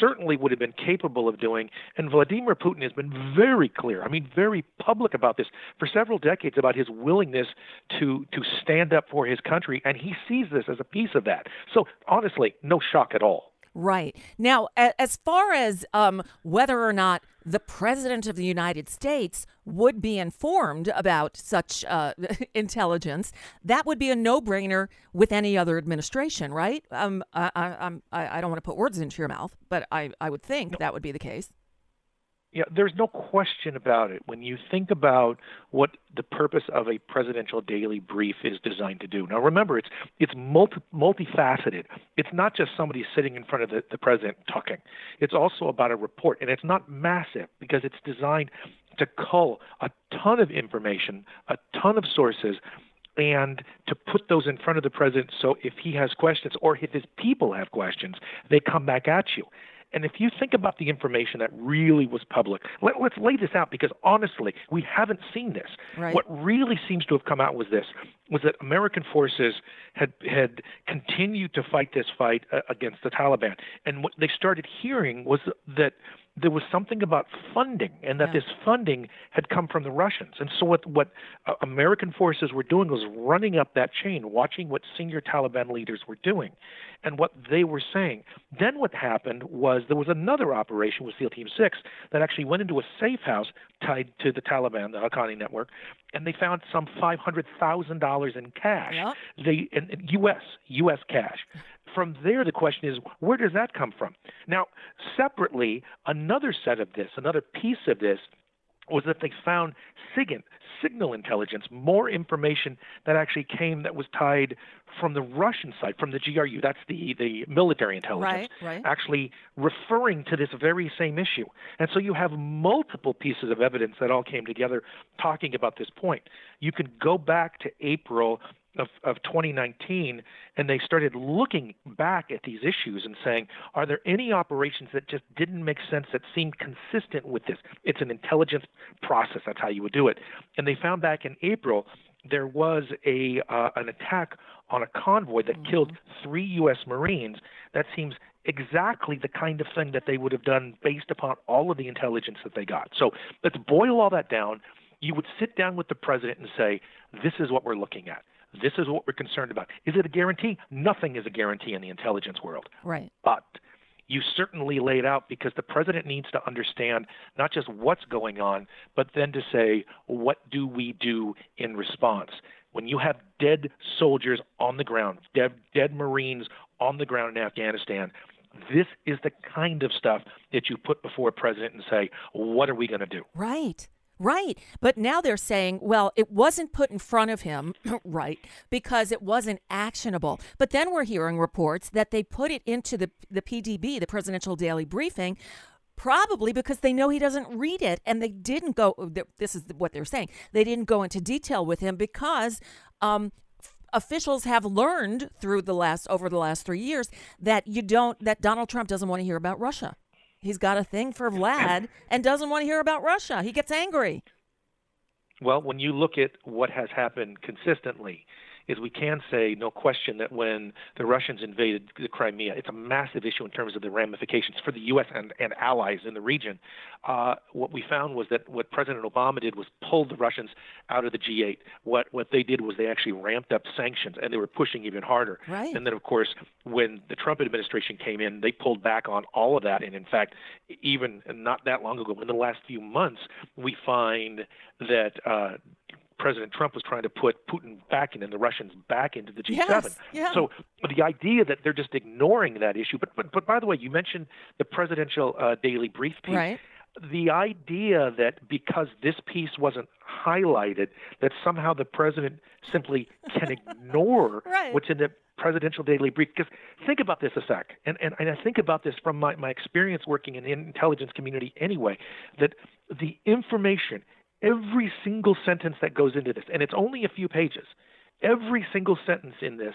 certainly would have been capable of doing. And Vladimir Putin has been very clear. I mean, very public about this for several decades about his willingness to to stand up for his country, and he sees this as a piece of that. So, honestly, no shock at all. Right. Now, as far as um, whether or not the President of the United States would be informed about such uh, [LAUGHS] intelligence, that would be a no brainer with any other administration, right? Um, I, I, I'm- I, I don't want to put words into your mouth, but I, I would think that would be the case. Yeah, there's no question about it. When you think about what the purpose of a presidential daily brief is designed to do. Now, remember, it's it's multi, multifaceted. It's not just somebody sitting in front of the, the president talking. It's also about a report, and it's not massive because it's designed to cull a ton of information, a ton of sources, and to put those in front of the president so if he has questions or if his people have questions, they come back at you. And if you think about the information that really was public, let, let's lay this out because honestly, we haven't seen this. Right. What really seems to have come out was this: was that American forces had had continued to fight this fight uh, against the Taliban, and what they started hearing was that there was something about funding, and that Yeah. this funding had come from the Russians. And so, what what uh, American forces were doing was running up that chain, watching what senior Taliban leaders were doing, and what they were saying. Then, what happened was there was another operation with SEAL Team Six that actually went into a safe house tied to the Taliban, the Haqqani network, and they found some five hundred thousand dollars in cash. Yep. They in, in U.S. U.S. cash. From there, the question is, where does that come from? Now, separately, another set of this, another piece of this, was that they found SIGINT, signal intelligence, more information that actually came that was tied from the Russian side, from the GRU. That's the the military intelligence Right, right. actually referring to this very same issue. And so you have multiple pieces of evidence that all came together talking about this point. You can go back to April of, of 2019 and they started looking back at these issues and saying, are there any operations that just didn't make sense that seemed consistent with this? It's an intelligence process. That's how you would do it. And they found back in April there was a uh, an attack on a convoy that killed three U.S. Marines. That seems exactly the kind of thing that they would have done based upon all of the intelligence that they got. So let's boil all that down. You would sit down with the president and say, "This is what we're looking at. This is what we're concerned about. Is it a guarantee? Nothing is a guarantee in the intelligence world. Right. But you certainly laid out because the president needs to understand not just what's going on, but then to say, what do we do in response? When you have dead soldiers on the ground, dead, dead Marines on the ground in Afghanistan, this is the kind of stuff that you put before a president and say, what are we going to do? Right. Right. But now they're saying, well, it wasn't put in front of him, [CLEARS THROAT] right, because it wasn't actionable. But then we're hearing reports that they put it into the, the PDB, the Presidential Daily Briefing, probably because they know he doesn't read it. And they didn't go, this is what they're saying, they didn't go into detail with him because um, officials have learned through the last over the last three years that you don't that Donald Trump doesn't want to hear about Russia. He's got a thing for Vlad and doesn't want to hear about Russia. He gets angry. Well, when you look at what has happened consistently, is we can say no question that when the Russians invaded the Crimea, it's a massive issue in terms of the ramifications for the U.S. and, and allies in the region. Uh, what we found was that what President Obama did was pull the Russians out of the G8. What what they did was they actually ramped up sanctions and they were pushing even harder. Right. And then of course when the Trump administration came in, they pulled back on all of that. And in fact, even not that long ago, in the last few months, we find that. Uh, President Trump was trying to put Putin back in and the Russians back into the G7. Yes, yeah. So the idea that they're just ignoring that issue, but but, but by the way, you mentioned the presidential uh, daily brief piece. Right. The idea that because this piece wasn't highlighted, that somehow the president simply can ignore [LAUGHS] Right. what's in the presidential daily brief. Because think about this a sec, and, and, and I think about this from my, my experience working in the intelligence community anyway, that the information, every single sentence that goes into this, and it's only a few pages, every single sentence in this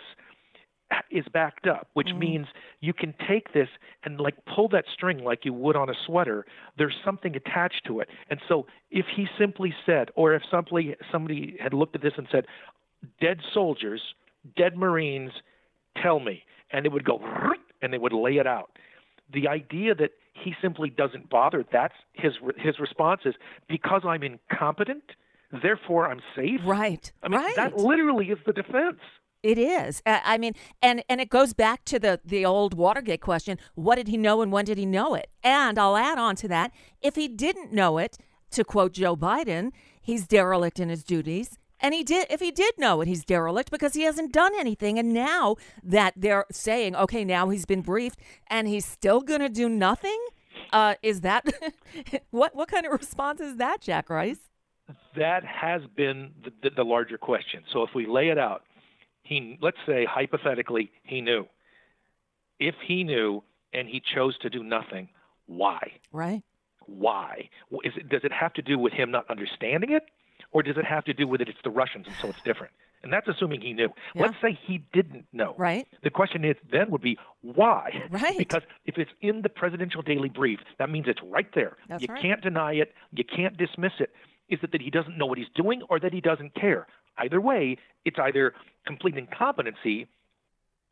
is backed up, which mm-hmm. means you can take this and like pull that string like you would on a sweater. There's something attached to it. And so if he simply said, or if somebody somebody had looked at this and said, dead soldiers, dead Marines, tell me, and it would go and they would lay it out. The idea that he simply doesn't bother, that's his his response is because I'm incompetent, therefore I'm safe. Right. I mean, right. that literally is the defense. It is. I I mean, and and it goes back to the the old Watergate question: What did he know, and when did he know it? And I'll add on to that: If he didn't know it, to quote Joe Biden, he's derelict in his duties. And he did. If he did know it, he's derelict because he hasn't done anything. And now that they're saying, okay, now he's been briefed, and he's still going to do nothing. Uh, is that [LAUGHS] what? What kind of response is that, Jack Rice? That has been the, the, the larger question. So if we lay it out, he let's say hypothetically he knew. If he knew and he chose to do nothing, why? Right. Why? Is it, does it have to do with him not understanding it, or does it have to do with it? It's the Russians, and so it's different. And that's assuming he knew. Yeah. Let's say he didn't know. Right. The question is then would be why? Right. Because if it's in the presidential daily brief, that means it's right there. That's you right. can't deny it. You can't dismiss it. Is it that he doesn't know what he's doing or that he doesn't care? Either way, it's either complete incompetency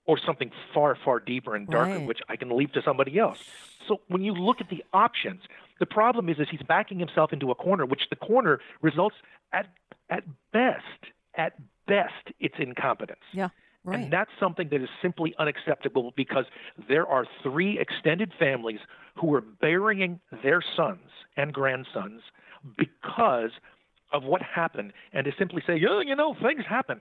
or something far, far deeper and darker, Right. which I can leave to somebody else. So when you look at the options, the problem is, is he's backing himself into a corner, which the corner results at at best, at best, it's incompetence. Yeah. Right. And that's something that is simply unacceptable because there are three extended families who are burying their sons and grandsons because of what happened. And to simply say, oh, you know, things happen,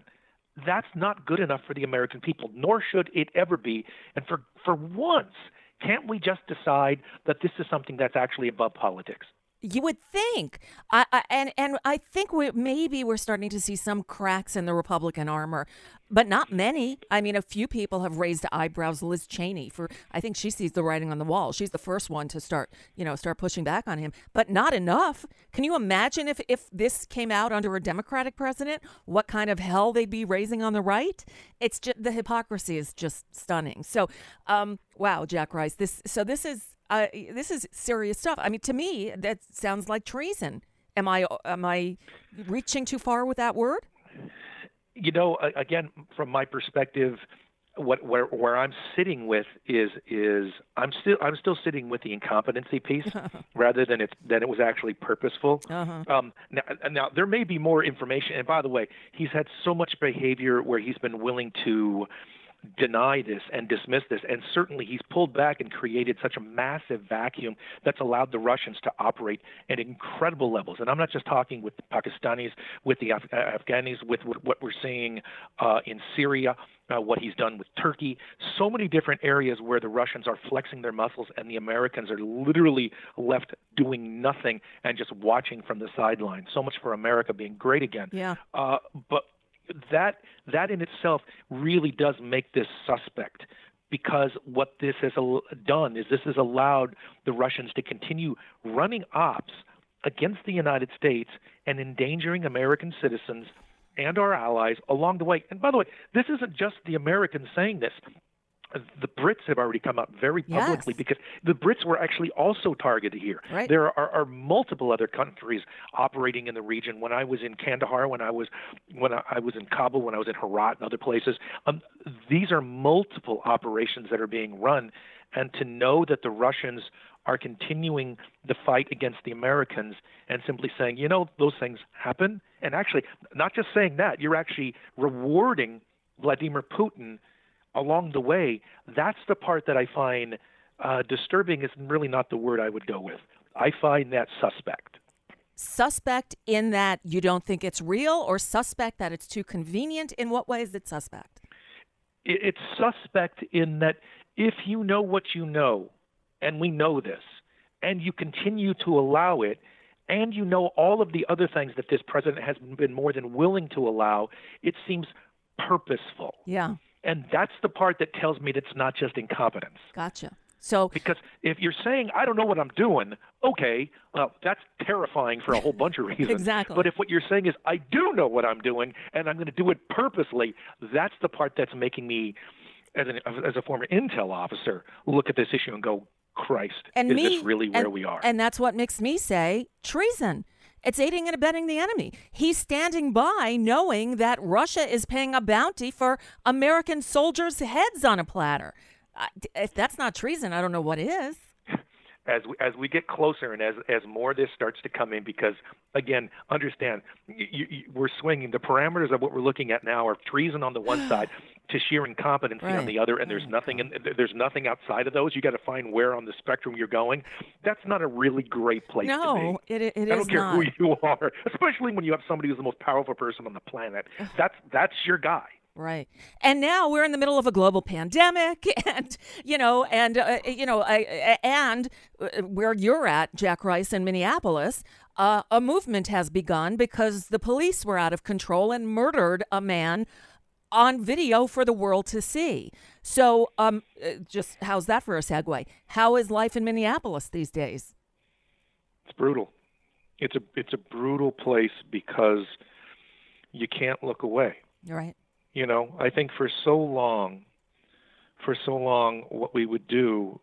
that's not good enough for the American people, nor should it ever be. And for, for once, can't we just decide that this is something that's actually above politics? You would think, I, I, and and I think we maybe we're starting to see some cracks in the Republican armor, but not many. I mean, a few people have raised eyebrows. Liz Cheney, for I think she sees the writing on the wall. She's the first one to start, you know, start pushing back on him, but not enough. Can you imagine if if this came out under a Democratic president, what kind of hell they'd be raising on the right? It's just the hypocrisy is just stunning. So, um, wow, Jack Rice, this so this is uh, this is serious stuff. I mean, to me, that sounds like treason. Am I am I reaching too far with that word? you know, again, from my perspective, what where where I'm sitting with is is I'm still I'm still sitting with the incompetency piece [LAUGHS] rather than it's than it was actually purposeful. Uh-huh. Um, now, now there may be more information, and by the way, he's had so much behavior where he's been willing to deny this and dismiss this. And certainly he's pulled back and created such a massive vacuum that's allowed the Russians to operate at incredible levels. And I'm not just talking with the Pakistanis, with the Af- uh, Afghanis, with what what we're seeing uh, in Syria. Uh, what he's done with Turkey, so many different areas where the Russians are flexing their muscles and the Americans are literally left doing nothing and just watching from the sidelines. So much for America being great again. Yeah. Uh, but that that in itself really does make this suspect because what this has done is this has allowed the Russians to continue running ops against the United States and endangering American citizens and our allies along the way. And by the way, this isn't just the Americans saying this. The Brits have already come out very publicly Yes. because the Brits were actually also targeted here. Right. There are, are multiple other countries operating in the region. When I was in Kandahar, when I was when I I was in Kabul, when I was in Herat and other places, um, these are multiple operations that are being run. And to know that the Russians are continuing the fight against the Americans and simply saying, you know, those things happen, and actually not just saying that, you're actually rewarding Vladimir Putin along the way, that's the part that I find uh, disturbing. Is really not the word I would go with. I find that suspect. Suspect in that you don't think it's real, or suspect that it's too convenient. In what way is it suspect? It, it's suspect in that if you know what you know, and we know this, and you continue to allow it, and you know all of the other things that this president has been more than willing to allow, it seems purposeful. Yeah, And that's the part that tells me that it's not just incompetence. gotcha. So Because if you're saying I don't know what I'm doing, okay, well that's terrifying for a whole bunch of [LAUGHS] reasons. Exactly. But if what you're saying is I do know what I'm doing and I'm going to do it purposely, that's the part that's making me, as an as a former intel officer, look at this issue and go, Christ, and is me, this really where and, we are? And that's what makes me say treason. It's aiding and abetting the enemy. He's standing by knowing that Russia is paying a bounty for American soldiers' heads on a platter. If that's not treason, I don't know what is. As we, as we get closer and as as more of this starts to come in because again understand you, you, we're swinging the parameters of what we're looking at now are treason on the one [SIGHS] side to sheer incompetency Right. on the other and there's oh nothing in, there's nothing outside of those you got to find where on the spectrum you're going that's not a really great place to be No, it, it is I don't care not. who you are, especially when you have somebody who's the most powerful person on the planet. That's that's your guy. Right. And now we're in the middle of a global pandemic [LAUGHS] and you know and uh, you know I, and uh, where you're at Jack Rice in Minneapolis uh, a movement has begun because the police were out of control and murdered a man on video for the world to see. So um uh, just how's that for a segue? How is life in Minneapolis these days? It's brutal. It's a it's a brutal place because you can't look away. You're right. You know, I think for so long, for so long, what we would do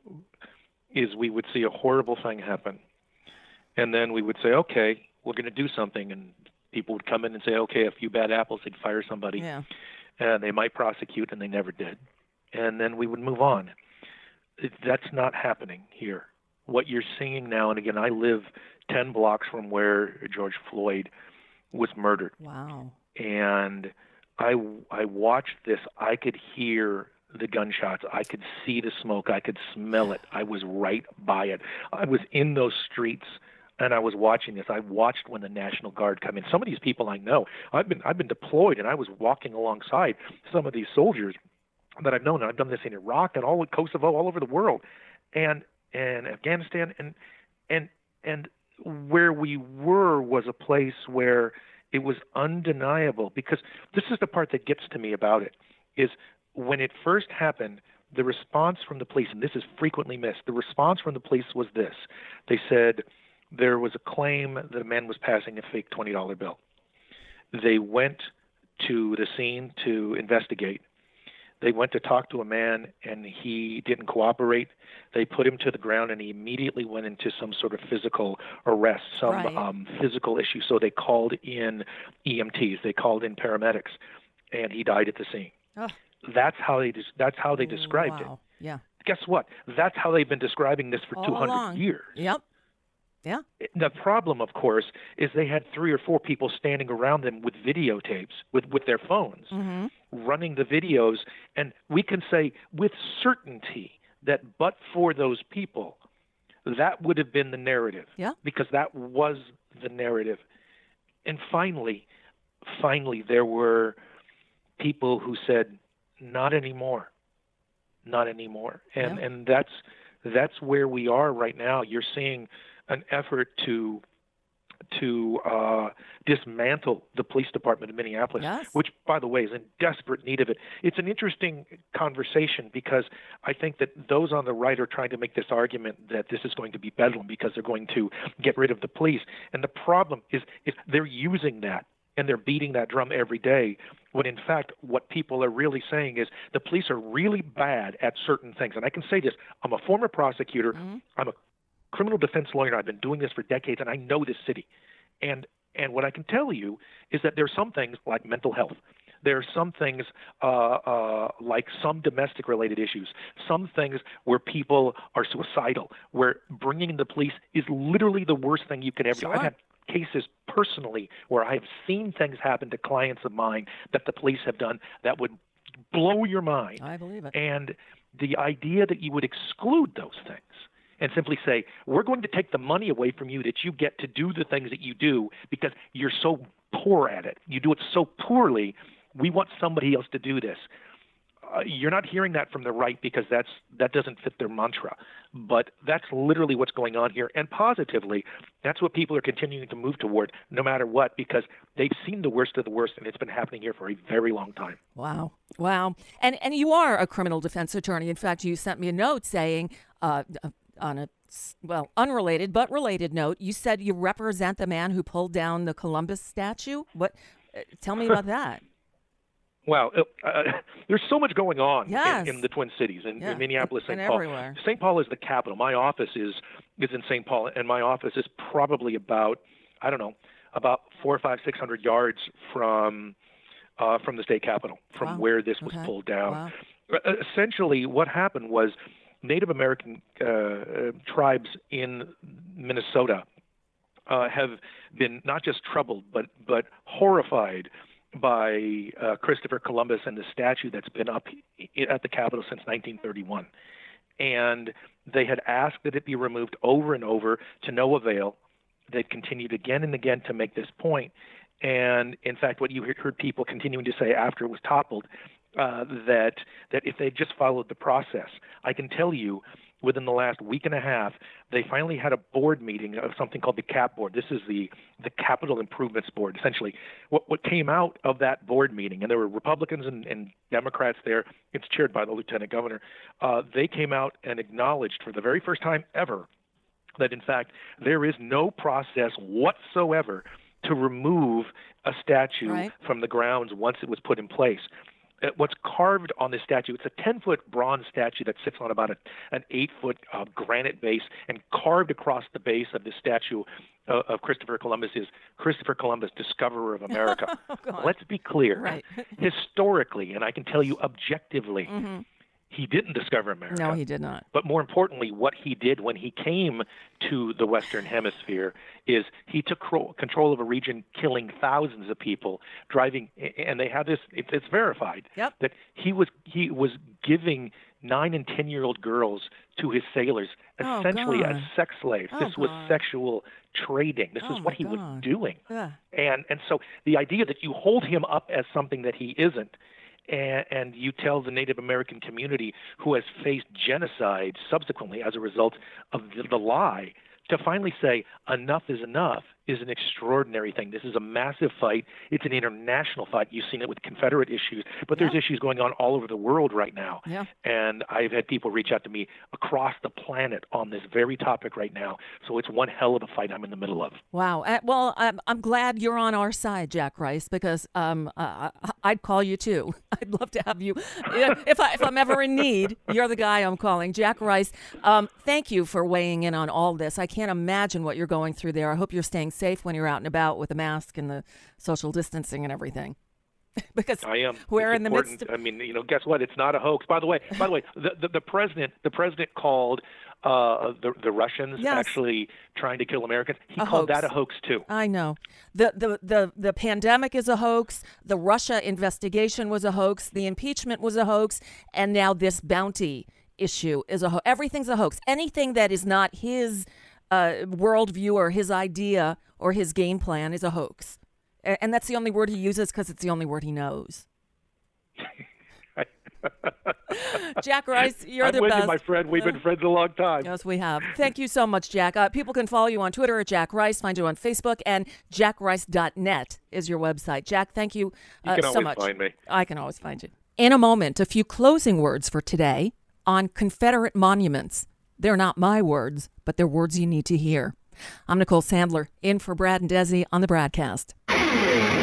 is we would see a horrible thing happen, and then we would say, okay, we're going to do something, and people would come in and say, okay, a few bad apples, they'd fire somebody, Yeah. and they might prosecute, and they never did. and then we would move on. That's not happening here. What you're seeing now, and again, I live 10 blocks from where George Floyd was murdered. Wow. And I, I watched this. I could hear the gunshots. I could see the smoke. I could smell it. I was right by it. I was in those streets and I was watching this. I watched when the National Guard come in. Some of these people I know. I've been I've been deployed and I was walking alongside some of these soldiers that I've known. And I've done this in Iraq and all Kosovo, all over the world, and and Afghanistan, and and and where we were was a place where it was undeniable because this is the part that gets to me about it is when it first happened the response from the police and this is frequently missed the response from the police was this. They said there was a claim that a man was passing a fake $20 bill. They went to the scene to investigate they went to talk to a man and he didn't cooperate. They put him to the ground and he immediately went into some sort of physical arrest, some Right. um, physical issue. So they called in EMTs, they called in paramedics, and he died at the scene. That's how they that's how they described wow. Yeah. Guess what? That's how they've been describing this for All 200 along. years. Yep. Yeah. The problem, of course, is they had three or four people standing around them with videotapes, with with their phones, Mm-hmm. running the videos, and we can say with certainty that but for those people, that would have been the narrative. Yeah. Because that was the narrative. And finally, finally, there were people who said, "Not anymore, not anymore," and Yeah. and that's that's where we are right now. You're seeing an effort to to uh, dismantle the police department in Minneapolis, Yes. which, by the way, is in desperate need of it. It's an interesting conversation because I think that those on the right are trying to make this argument that this is going to be bedlam because they're going to get rid of the police. And the problem is, is they're using that and they're beating that drum every day when in fact what people are really saying is the police are really bad at certain things and i can say this i'm a former prosecutor i'm a criminal defense lawyer i've been doing this for decades and i know this city and and what i can tell you is that there are some things like mental health there are some things uh, uh, like some domestic related issues, some things where people are suicidal, where bringing in the police is literally the worst thing you could ever do. I've had cases personally where I have seen things happen to clients of mine that the police have done that would blow your mind. I believe it. And the idea that you would exclude those things and simply say, we're going to take the money away from you that you get to do the things that you do because you're so poor at it. You do it so poorly. We want somebody else to do this. Uh, you're not hearing that from the right because that's that doesn't fit their mantra, but that's literally what's going on here. And positively, that's what people are continuing to move toward, no matter what, because they've seen the worst of the worst, and it's been happening here for a very long time. Wow. Wow. And and you are a criminal defense attorney. In fact, you sent me a note saying uh, uh, on a well, unrelated but related note, you said you represent the man who pulled down the Columbus statue. What uh, tell me about [LAUGHS] that. Wow, uh, uh, [LAUGHS] there's so much going on Yes. in, in the Twin Cities, in, Yeah, in Minneapolis, St. Paul. everywhere. St. Paul is the capital. My office is is in St. Paul, and my office is probably about I don't know about four or five, six hundred yards from uh, from the state capitol, from Wow. where this was Okay. pulled down. Wow. Essentially, what happened was Native American uh, uh, tribes in Minnesota uh, have been not just troubled, but but horrified by uh, Christopher Columbus and the statue that's been up at the Capitol since 1931. And they had asked that it be removed over and over to no avail. They've continued again and again to make this point. And in fact, what you heard people continuing to say after it was toppled, uh, that that if they just followed the process, I can tell you, within the last week and a half, they finally had a board meeting of something called the CAP board. This is the the Capital Improvements Board. Essentially, what what came out of that board meeting, and there were Republicans and, and Democrats there. It's chaired by the lieutenant governor. Uh, they came out and acknowledged for the very first time ever that in fact there is no process whatsoever to remove a statue Right. from the grounds once it was put in place. Uh, What's carved on this statue? It's a 10-foot bronze statue that sits on about a, an 8-foot uh, granite base, and carved across the base of this statue uh, of Christopher Columbus is Christopher Columbus, discoverer of America. [LAUGHS] God. Let's be clear. Right. [LAUGHS] Historically, and I can tell you objectively, Mm-hmm. He didn't discover America. No, he did not. But more importantly, what he did when he came to the Western Hemisphere is he took control of a region, killing thousands of people, driving, and they have this. It's verified yep. that he was he was giving nine and ten year old girls to his sailors, oh, essentially God. as sex slaves. Oh, this was God. sexual trading. This Oh, is what he was doing. Yeah. And and so the idea that you hold him up as something that he isn't, and, and you tell the Native American community who has faced genocide subsequently as a result of the, the lie to finally say enough is enough is an extraordinary thing. This is a massive fight. It's an international fight. You've seen it with Confederate issues, but there's Yeah. issues going on all over the world right now. Yeah. And I've had people reach out to me across the planet on this very topic right now. So it's one hell of a fight I'm in the middle of. Wow. Uh, well, I'm, I'm glad you're on our side, Jack Rice, because um, uh, I'd call you too. [LAUGHS] I'd love to have you. If, I, if I'm ever in need, you're the guy I'm calling. Jack Rice, um, thank you for weighing in on all this. I can't imagine what you're going through there. I hope you're staying safe when you're out and about with a mask and the social distancing and everything. [LAUGHS] because I am. we're in the important. midst of. I mean, you know, guess what? It's not a hoax. By the way, by the way, the, the, the president, the president called uh, the the Russians Yes. actually trying to kill Americans. He A called that a hoax. hoax too. I know. The, the the the pandemic is a hoax. The Russia investigation was a hoax. The impeachment was a hoax, and now this bounty issue is a hoax. Everything's a hoax. Anything that is not his uh, worldview or his idea or his game plan is a hoax. And that's the only word he uses because it's the only word he knows. [LAUGHS] Jack Rice, you're I'm the with best. you, my friend. We've been friends a long time. Yes, we have. Thank you so much, Jack. Uh, people can follow you on Twitter at Jack Rice, find you on Facebook, and jackrice.net is your website. Jack, thank you, You uh, can so always much. find me. I can always find you. In a moment, a few closing words for today on Confederate monuments. They're not my words, but they're words you need to hear. I'm Nicole Sandler, in for Brad and Desi on the BradCast.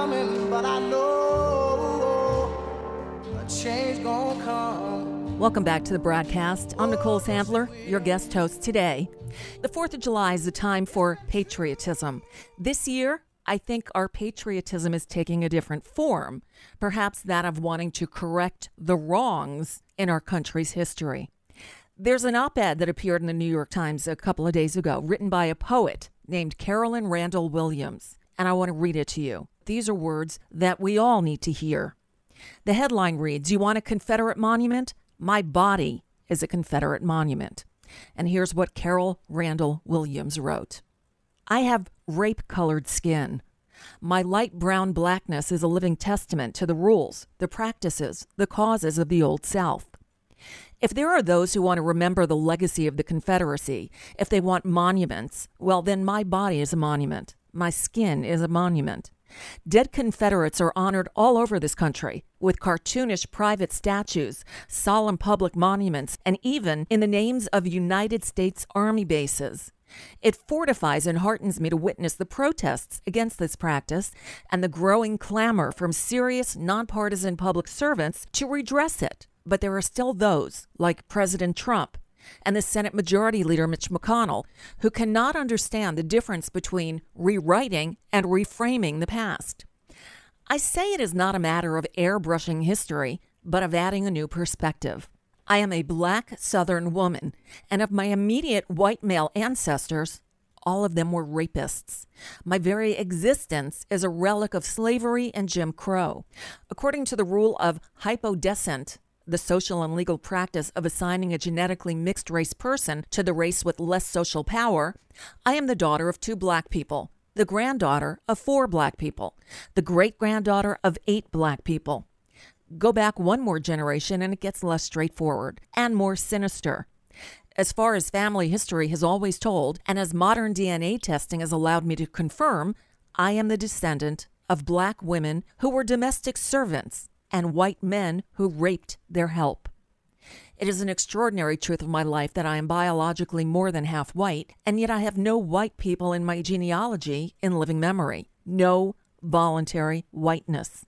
coming, but I know a change gonna come. Welcome back to the BradCast. I'm Nicole Sandler, your guest host today. The 4th of July is a time for patriotism. This year, I think our patriotism is taking a different form, perhaps that of wanting to correct the wrongs in our country's history. There's an op ed that appeared in the New York Times a couple of days ago, written by a poet named Carolyn Randall Williams, and I want to read it to you. These are words that we all need to hear. The headline reads You want a Confederate monument? My body is a Confederate monument. And here's what Carol Randall Williams wrote I have rape colored skin. My light brown blackness is a living testament to the rules, the practices, the causes of the Old South. If there are those who want to remember the legacy of the Confederacy, if they want monuments, well, then my body is a monument. My skin is a monument. Dead Confederates are honored all over this country with cartoonish private statues, solemn public monuments, and even in the names of United States Army bases. It fortifies and heartens me to witness the protests against this practice and the growing clamor from serious, nonpartisan public servants to redress it. But there are still those, like President Trump and the Senate Majority Leader Mitch McConnell, who cannot understand the difference between rewriting and reframing the past. I say it is not a matter of airbrushing history, but of adding a new perspective. I am a black Southern woman, and of my immediate white male ancestors, all of them were rapists. My very existence is a relic of slavery and Jim Crow. According to the rule of hypodescent, the social and legal practice of assigning a genetically mixed race person to the race with less social power, I am the daughter of two black people, the granddaughter of four black people, the great granddaughter of eight black people. Go back one more generation and it gets less straightforward and more sinister. As far as family history has always told, and as modern DNA testing has allowed me to confirm, I am the descendant of black women who were domestic servants and white men who raped their help. It is an extraordinary truth of my life that I am biologically more than half white, and yet I have no white people in my genealogy in living memory. No voluntary whiteness.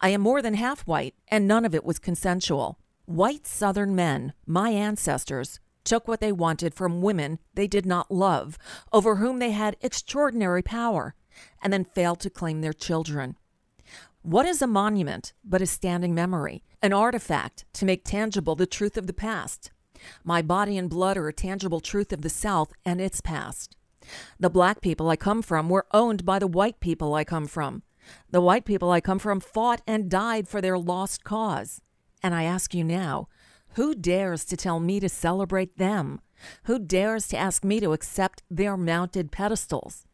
I am more than half white, and none of it was consensual. White Southern men, my ancestors, took what they wanted from women they did not love, over whom they had extraordinary power, and then failed to claim their children. What is a monument but a standing memory, an artifact to make tangible the truth of the past? My body and blood are a tangible truth of the South and its past. The black people I come from were owned by the white people I come from. The white people I come from fought and died for their lost cause. And I ask you now, who dares to tell me to celebrate them? Who dares to ask me to accept their mounted pedestals?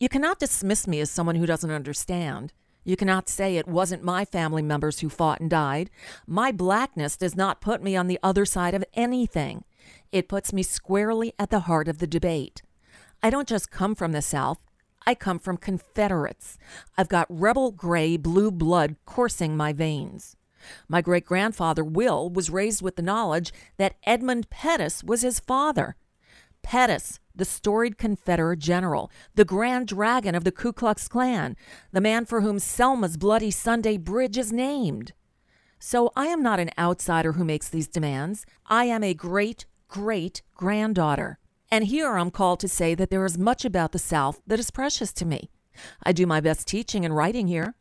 You cannot dismiss me as someone who doesn't understand. You cannot say it wasn't my family members who fought and died. My blackness does not put me on the other side of anything. It puts me squarely at the heart of the debate. I don't just come from the South. I come from Confederates. I've got rebel gray blue blood coursing my veins. My great grandfather, Will, was raised with the knowledge that Edmund Pettus was his father. Pettus, the storied Confederate general, the grand dragon of the Ku Klux Klan, the man for whom Selma's Bloody Sunday Bridge is named. So I am not an outsider who makes these demands. I am a great, great granddaughter. And here I'm called to say that there is much about the South that is precious to me. I do my best teaching and writing here.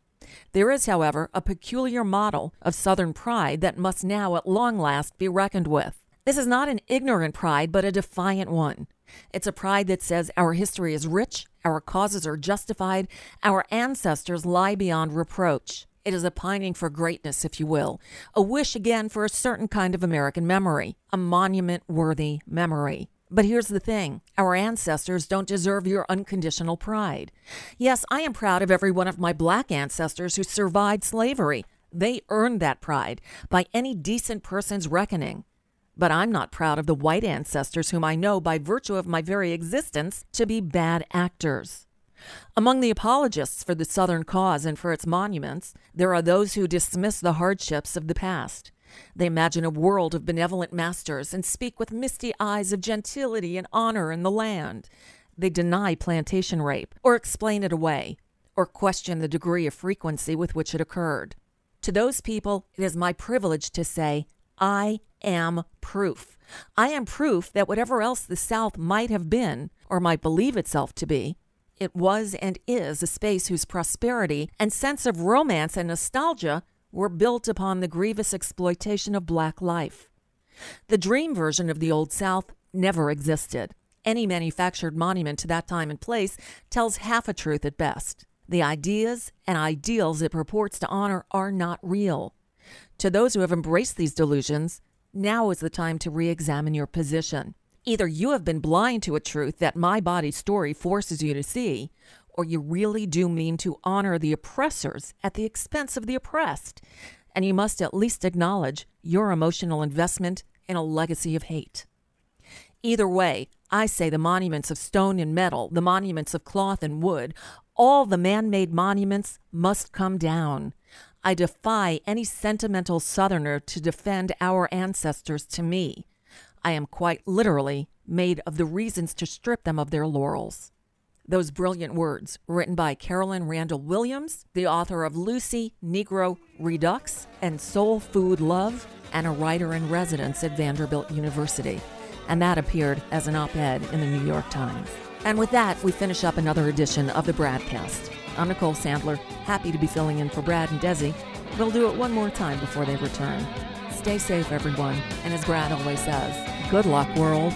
There is, however, a peculiar model of Southern pride that must now at long last be reckoned with. This is not an ignorant pride, but a defiant one. It's a pride that says our history is rich, our causes are justified, our ancestors lie beyond reproach. It is a pining for greatness, if you will, a wish again for a certain kind of American memory, a monument worthy memory. But here's the thing our ancestors don't deserve your unconditional pride. Yes, I am proud of every one of my black ancestors who survived slavery. They earned that pride by any decent person's reckoning. But I'm not proud of the white ancestors whom I know by virtue of my very existence to be bad actors. Among the apologists for the Southern cause and for its monuments, there are those who dismiss the hardships of the past. They imagine a world of benevolent masters and speak with misty eyes of gentility and honor in the land. They deny plantation rape, or explain it away, or question the degree of frequency with which it occurred. To those people, it is my privilege to say, I am proof. I am proof that whatever else the South might have been, or might believe itself to be, it was and is a space whose prosperity and sense of romance and nostalgia were built upon the grievous exploitation of black life. The dream version of the Old South never existed. Any manufactured monument to that time and place tells half a truth at best. The ideas and ideals it purports to honor are not real. To those who have embraced these delusions, now is the time to re examine your position. Either you have been blind to a truth that my body story forces you to see, or you really do mean to honor the oppressors at the expense of the oppressed. And you must at least acknowledge your emotional investment in a legacy of hate. Either way, I say the monuments of stone and metal, the monuments of cloth and wood, all the man made monuments must come down. I defy any sentimental Southerner to defend our ancestors to me. I am quite literally made of the reasons to strip them of their laurels. Those brilliant words, written by Carolyn Randall Williams, the author of Lucy, Negro Redux, and Soul Food Love, and a writer in residence at Vanderbilt University. And that appeared as an op ed in the New York Times. And with that, we finish up another edition of the Bradcast. I'm Nicole Sandler, happy to be filling in for Brad and Desi. We'll do it one more time before they return. Stay safe, everyone, and as Brad always says, good luck, world.